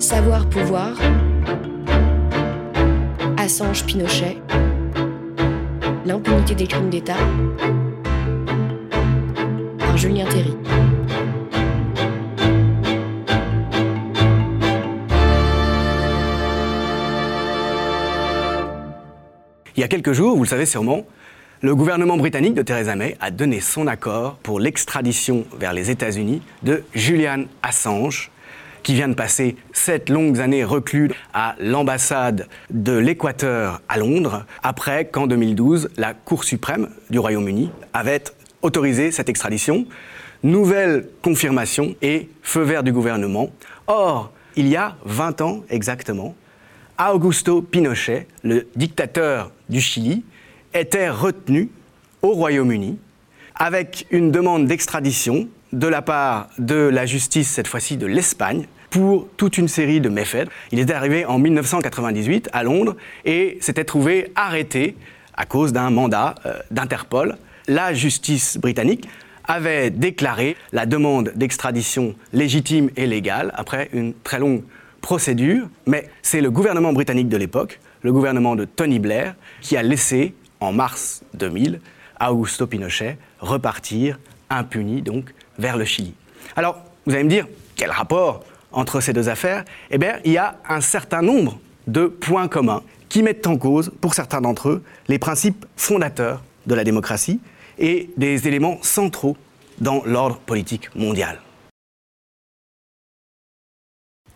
Savoir pouvoir. Assange Pinochet. L'impunité des crimes d'État. Par Julien Terry. Il y a quelques jours, vous le savez sûrement, le gouvernement britannique de Theresa May a donné son accord pour l'extradition vers les États-Unis de Julian Assange, qui vient de passer sept longues années reclus à l'ambassade de l'Équateur à Londres, après qu'en 2012, la Cour suprême du Royaume-Uni avait autorisé cette extradition. Nouvelle confirmation et feu vert du gouvernement. Or, il y a 20 ans exactement, Augusto Pinochet, le dictateur du Chili, était retenu au Royaume-Uni avec une demande d'extradition de la part de la justice, cette fois-ci de l'Espagne, pour toute une série de méfaits. Il était arrivé en 1998 à Londres et s'était trouvé arrêté à cause d'un mandat euh, d'Interpol. La justice britannique avait déclaré la demande d'extradition légitime et légale après une très longue procédure, mais c'est le gouvernement britannique de l'époque, le gouvernement de Tony Blair, qui a laissé en mars 2000, Augusto Pinochet repartir impuni vers le Chili. Alors, vous allez me dire, quel rapport entre ces deux affaires? Eh bien, il y a un certain nombre de points communs qui mettent en cause, pour certains d'entre eux, les principes fondateurs de la démocratie et des éléments centraux dans l'ordre politique mondial.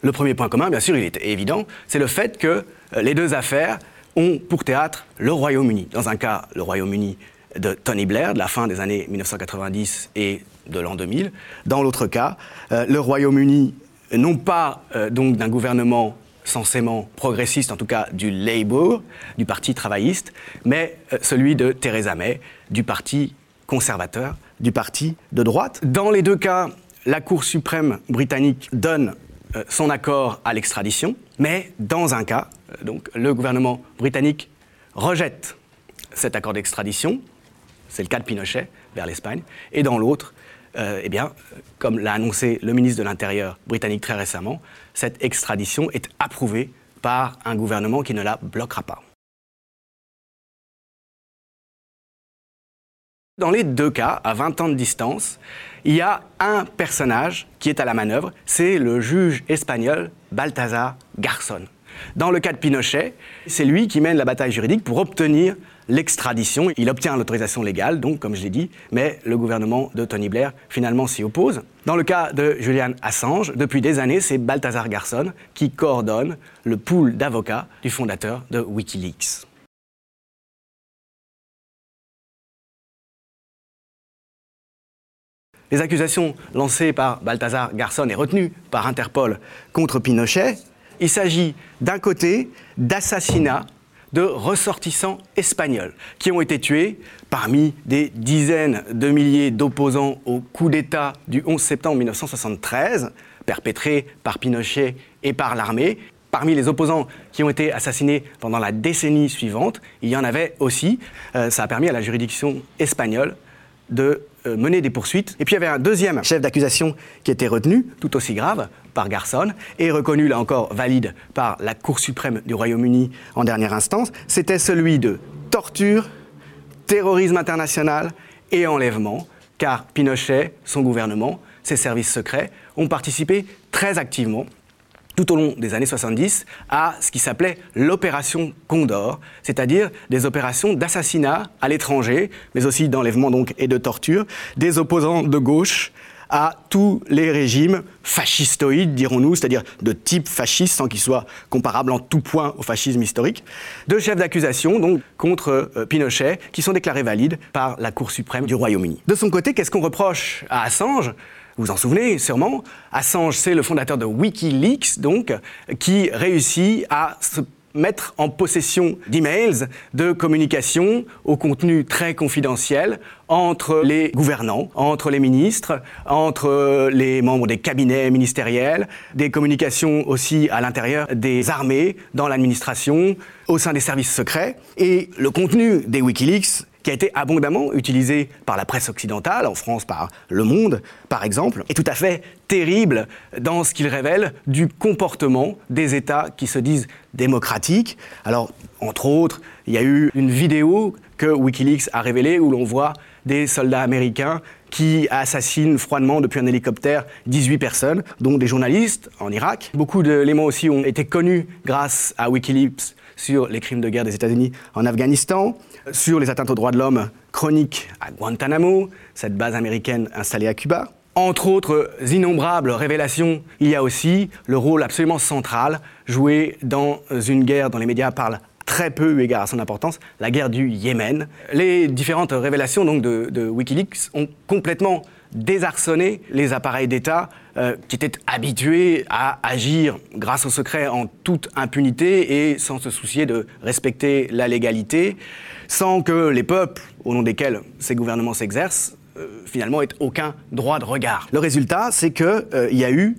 Le premier point commun, bien sûr, il est évident, c'est le fait que euh, les deux affaires ont pour théâtre le Royaume-Uni. Dans un cas, le Royaume-Uni de Tony Blair, de la fin des années 1990 et de l'an 2000. Dans l'autre cas, euh, le Royaume-Uni, non pas euh, donc d'un gouvernement censément progressiste, en tout cas du Labour, du Parti travailliste, mais euh, celui de Theresa May, du Parti conservateur, du Parti de droite. Dans les deux cas, la Cour suprême britannique donne son accord à l'extradition, mais dans un cas, donc, le gouvernement britannique rejette cet accord d'extradition, c'est le cas de Pinochet vers l'Espagne, et dans l'autre, euh, eh comme l'a annoncé le ministre de l'Intérieur britannique très récemment, cette extradition est approuvée par un gouvernement qui ne la bloquera pas. Dans les deux cas, à 20 ans de distance, il y a un personnage qui est à la manœuvre, c'est le juge espagnol Balthazar Garzón. Dans le cas de Pinochet, c'est lui qui mène la bataille juridique pour obtenir l'extradition. Il obtient l'autorisation légale, donc, comme je l'ai dit, mais le gouvernement de Tony Blair finalement s'y oppose. Dans le cas de Julian Assange, depuis des années, c'est Balthazar Garson qui coordonne le pool d'avocats du fondateur de Wikileaks. Les accusations lancées par Balthazar Garson et retenues par Interpol contre Pinochet il s'agit d'un côté d'assassinats de ressortissants espagnols qui ont été tués parmi des dizaines de milliers d'opposants au coup d'État du 11 septembre 1973, perpétré par Pinochet et par l'armée. Parmi les opposants qui ont été assassinés pendant la décennie suivante, il y en avait aussi. Euh, ça a permis à la juridiction espagnole de euh, mener des poursuites. Et puis il y avait un deuxième chef d'accusation qui était retenu, tout aussi grave, par Garson, et reconnu là encore valide par la Cour suprême du Royaume-Uni en dernière instance. C'était celui de torture, terrorisme international et enlèvement, car Pinochet, son gouvernement, ses services secrets ont participé très activement tout au long des années 70 à ce qui s'appelait l'opération Condor, c'est-à-dire des opérations d'assassinat à l'étranger, mais aussi d'enlèvement donc et de torture, des opposants de gauche à tous les régimes fascistoïdes, dirons-nous, c'est-à-dire de type fasciste, sans qu'ils soient comparables en tout point au fascisme historique. Deux chefs d'accusation, donc, contre euh, Pinochet, qui sont déclarés valides par la Cour suprême du Royaume-Uni. De son côté, qu'est-ce qu'on reproche à Assange? Vous en souvenez sûrement, Assange, c'est le fondateur de Wikileaks, donc, qui réussit à se mettre en possession d'emails, de communications au contenu très confidentiel entre les gouvernants, entre les ministres, entre les membres des cabinets ministériels, des communications aussi à l'intérieur des armées, dans l'administration, au sein des services secrets. Et le contenu des Wikileaks qui a été abondamment utilisé par la presse occidentale, en France par Le Monde par exemple, est tout à fait terrible dans ce qu'il révèle du comportement des États qui se disent démocratiques. Alors, entre autres, il y a eu une vidéo que Wikileaks a révélée où l'on voit des soldats américains qui assassinent froidement depuis un hélicoptère 18 personnes, dont des journalistes en Irak. Beaucoup d'éléments aussi ont été connus grâce à Wikileaks sur les crimes de guerre des États-Unis en Afghanistan, sur les atteintes aux droits de l'homme chroniques à Guantanamo, cette base américaine installée à Cuba. Entre autres innombrables révélations, il y a aussi le rôle absolument central joué dans une guerre dont les médias parlent très peu eu égard à son importance, la guerre du Yémen. Les différentes révélations de Wikileaks ont complètement désarçonner les appareils d'État euh, qui étaient habitués à agir grâce au secret en toute impunité et sans se soucier de respecter la légalité, sans que les peuples, au nom desquels ces gouvernements s'exercent, euh, finalement aient aucun droit de regard. Le résultat, c'est qu'il euh, y a eu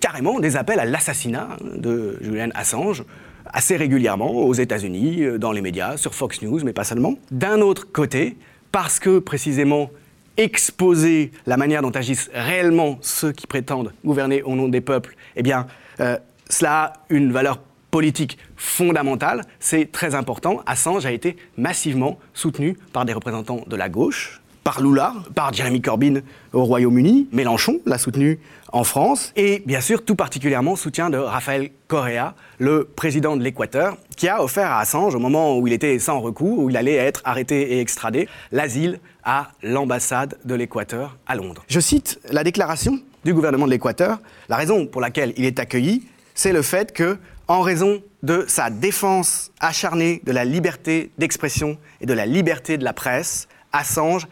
carrément des appels à l'assassinat de Julian Assange assez régulièrement aux États-Unis, dans les médias, sur Fox News, mais pas seulement. D'un autre côté, parce que précisément exposer la manière dont agissent réellement ceux qui prétendent gouverner au nom des peuples, eh bien, euh, cela a une valeur politique fondamentale, c'est très important. Assange a été massivement soutenu par des représentants de la gauche, par Lula, par Jeremy Corbyn au Royaume-Uni, Mélenchon l'a soutenu en France, et bien sûr tout particulièrement soutien de Rafael Correa, le président de l'Équateur, qui a offert à Assange, au moment où il était sans recours, où il allait être arrêté et extradé, l'asile à l'ambassade de l'Équateur à Londres. Je cite la déclaration du gouvernement de l'Équateur. La raison pour laquelle il est accueilli, c'est le fait que, en raison de sa défense acharnée de la liberté d'expression et de la liberté de la presse, Assange,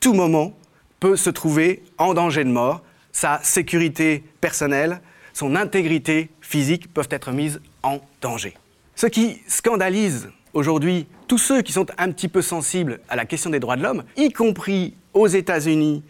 tout moment, peut se trouver en danger de mort sa sécurité personnelle, son intégrité physique peuvent être mises en danger. Ce qui scandalise aujourd'hui tous ceux qui sont un petit peu sensibles à la question des droits de l'homme, y compris aux États-Unis,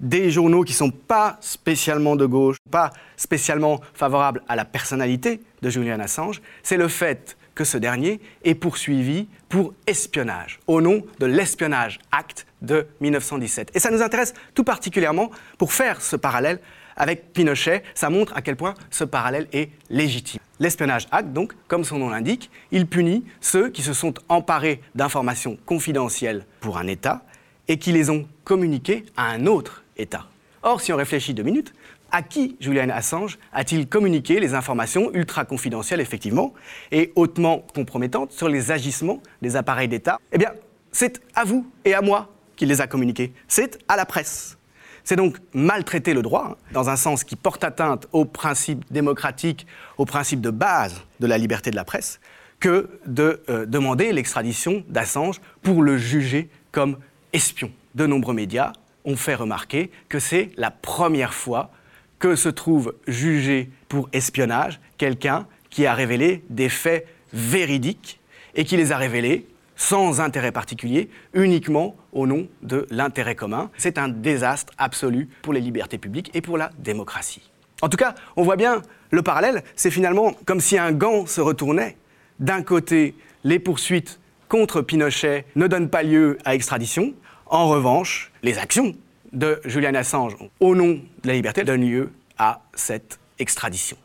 des journaux qui ne sont pas spécialement de gauche, pas spécialement favorables à la personnalité de Julian Assange, c'est le fait que ce dernier est poursuivi pour espionnage, au nom de l'Espionnage Act de 1917. Et ça nous intéresse tout particulièrement pour faire ce parallèle avec Pinochet. Ça montre à quel point ce parallèle est légitime. L'espionnage acte, donc, comme son nom l'indique, il punit ceux qui se sont emparés d'informations confidentielles pour un État et qui les ont communiquées à un autre État. Or, si on réfléchit deux minutes, à qui Julian Assange a-t-il communiqué les informations ultra confidentielles, effectivement, et hautement compromettantes sur les agissements des appareils d'État? Eh bien, c'est à vous et à moi qu'il les a communiqués. C'est à la presse. C'est donc maltraiter le droit, hein, dans un sens qui porte atteinte aux principes démocratiques, aux principes de base de la liberté de la presse, que de euh, demander l'extradition d'Assange pour le juger comme espion. De nombreux médias ont fait remarquer que c'est la première fois que se trouve jugé pour espionnage quelqu'un qui a révélé des faits véridiques et qui les a révélés sans intérêt particulier, uniquement au nom de l'intérêt commun. C'est un désastre absolu pour les libertés publiques et pour la démocratie. En tout cas, on voit bien le parallèle, c'est finalement comme si un gant se retournait. D'un côté, les poursuites contre Pinochet ne donnent pas lieu à extradition. En revanche, les actions de Julian Assange au nom de la liberté donnent lieu à cette extradition.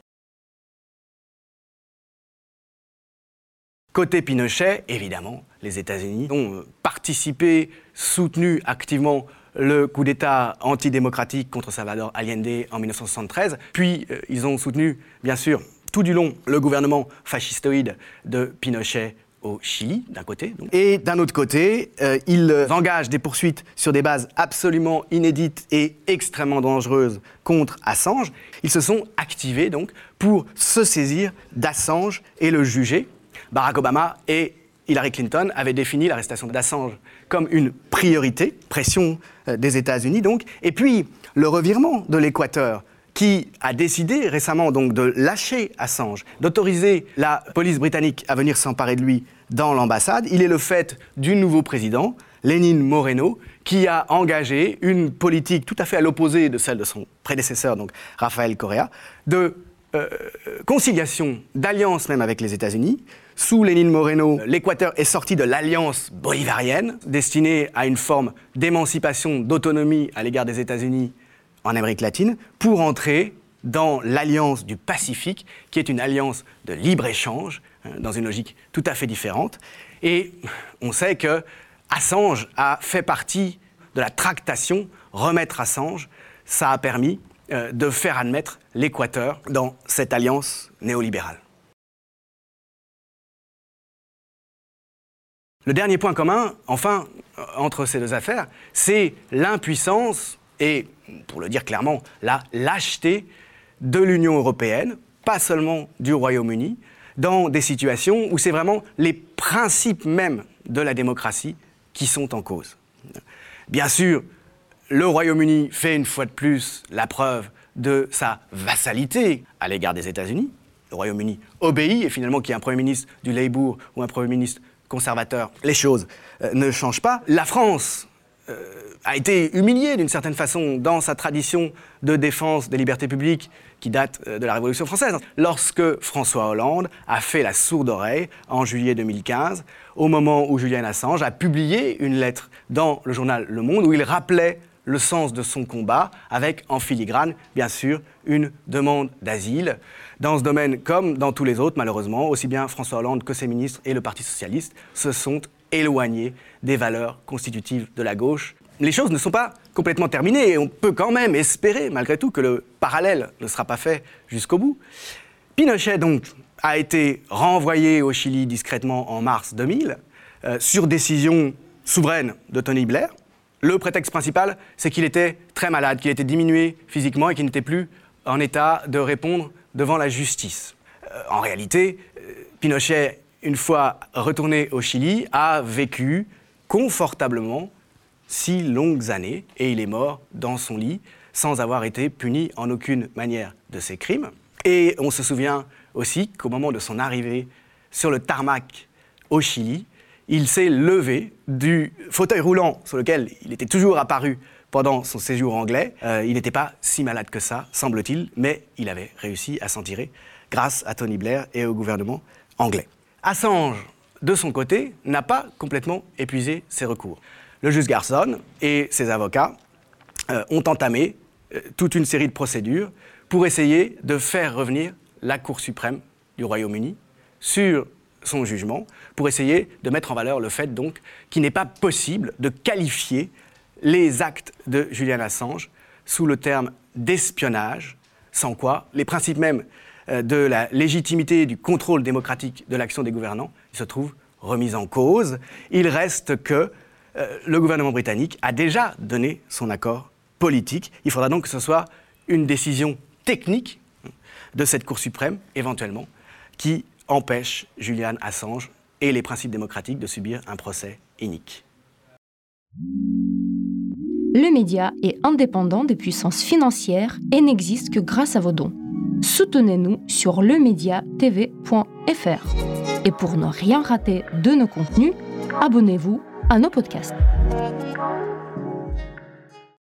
Côté Pinochet, évidemment, les États-Unis ont participé, soutenu activement le coup d'État antidémocratique contre Salvador Allende en 1973. Puis euh, ils ont soutenu, bien sûr, tout du long, le gouvernement fascistoïde de Pinochet au Chili, d'un côté. Et d'un autre côté, euh, ils engagent des poursuites sur des bases absolument inédites et extrêmement dangereuses contre Assange. Ils se sont activés donc pour se saisir d'Assange et le juger. Barack Obama et Hillary Clinton avaient défini l'arrestation d'Assange comme une priorité, pression euh, des États-Unis donc, et puis le revirement de l'Équateur qui a décidé récemment donc de lâcher Assange, d'autoriser la police britannique à venir s'emparer de lui dans l'ambassade, il est le fait du nouveau président, Lénine Moreno, qui a engagé une politique tout à fait à l'opposé de celle de son prédécesseur, donc Rafael Correa, de euh, conciliation d'alliance même avec les États-Unis. Sous Lénine Moreno, l'Équateur est sorti de l'alliance bolivarienne, destinée à une forme d'émancipation, d'autonomie à l'égard des États-Unis en Amérique latine, pour entrer dans l'alliance du Pacifique, qui est une alliance de libre-échange, hein, dans une logique tout à fait différente. Et on sait que Assange a fait partie de la tractation. Remettre Assange, ça a permis euh, de faire admettre l'Équateur dans cette alliance néolibérale. Le dernier point commun, enfin, entre ces deux affaires, c'est l'impuissance et, pour le dire clairement, la lâcheté de l'Union européenne, pas seulement du Royaume-Uni, dans des situations où c'est vraiment les principes mêmes de la démocratie qui sont en cause. Bien sûr, le Royaume-Uni fait une fois de plus la preuve de sa vassalité à l'égard des États-Unis. Le Royaume-Uni obéit, et finalement, qu'il y ait un Premier ministre du Labour ou un Premier ministre conservateur, les choses euh, ne changent pas. La France a été humiliée d'une certaine façon dans sa tradition de défense des libertés publiques qui date euh, de la Révolution française. Lorsque François Hollande a fait la sourde oreille en juillet 2015, au moment où Julian Assange a publié une lettre dans le journal Le Monde où il rappelait le sens de son combat, avec en filigrane, bien sûr, une demande d'asile. Dans ce domaine, comme dans tous les autres, malheureusement, aussi bien François Hollande que ses ministres et le Parti socialiste se sont éloignés des valeurs constitutives de la gauche. Les choses ne sont pas complètement terminées et on peut quand même espérer, malgré tout, que le parallèle ne sera pas fait jusqu'au bout. Pinochet, donc, a été renvoyé au Chili discrètement en mars 2000, euh, sur décision souveraine de Tony Blair. Le prétexte principal, c'est qu'il était très malade, qu'il était diminué physiquement et qu'il n'était plus en état de répondre devant la justice. Euh, en réalité, euh, Pinochet, une fois retourné au Chili, a vécu confortablement six longues années et il est mort dans son lit sans avoir été puni en aucune manière de ses crimes. Et on se souvient aussi qu'au moment de son arrivée sur le tarmac au Chili, il s'est levé du fauteuil roulant sur lequel il était toujours apparu pendant son séjour anglais. Euh, il n'était pas si malade que ça, semble-t-il, mais il avait réussi à s'en tirer grâce à Tony Blair et au gouvernement anglais. Assange, de son côté, n'a pas complètement épuisé ses recours. Le juge Garson et ses avocats euh, ont entamé euh, toute une série de procédures pour essayer de faire revenir la Cour suprême du Royaume-Uni sur son jugement pour essayer de mettre en valeur le fait donc qu'il n'est pas possible de qualifier les actes de Julian Assange sous le terme d'espionnage, sans quoi les principes mêmes de la légitimité du contrôle démocratique de l'action des gouvernants se trouvent remis en cause. Il reste que euh, le gouvernement britannique a déjà donné son accord politique. Il faudra donc que ce soit une décision technique de cette Cour suprême, éventuellement, qui empêche Julian Assange et les principes démocratiques de subir un procès inique. Le média est indépendant des puissances financières et n'existe que grâce à vos dons. Soutenez-nous sur lemediatv.fr. Et pour ne rien rater de nos contenus, abonnez-vous à nos podcasts.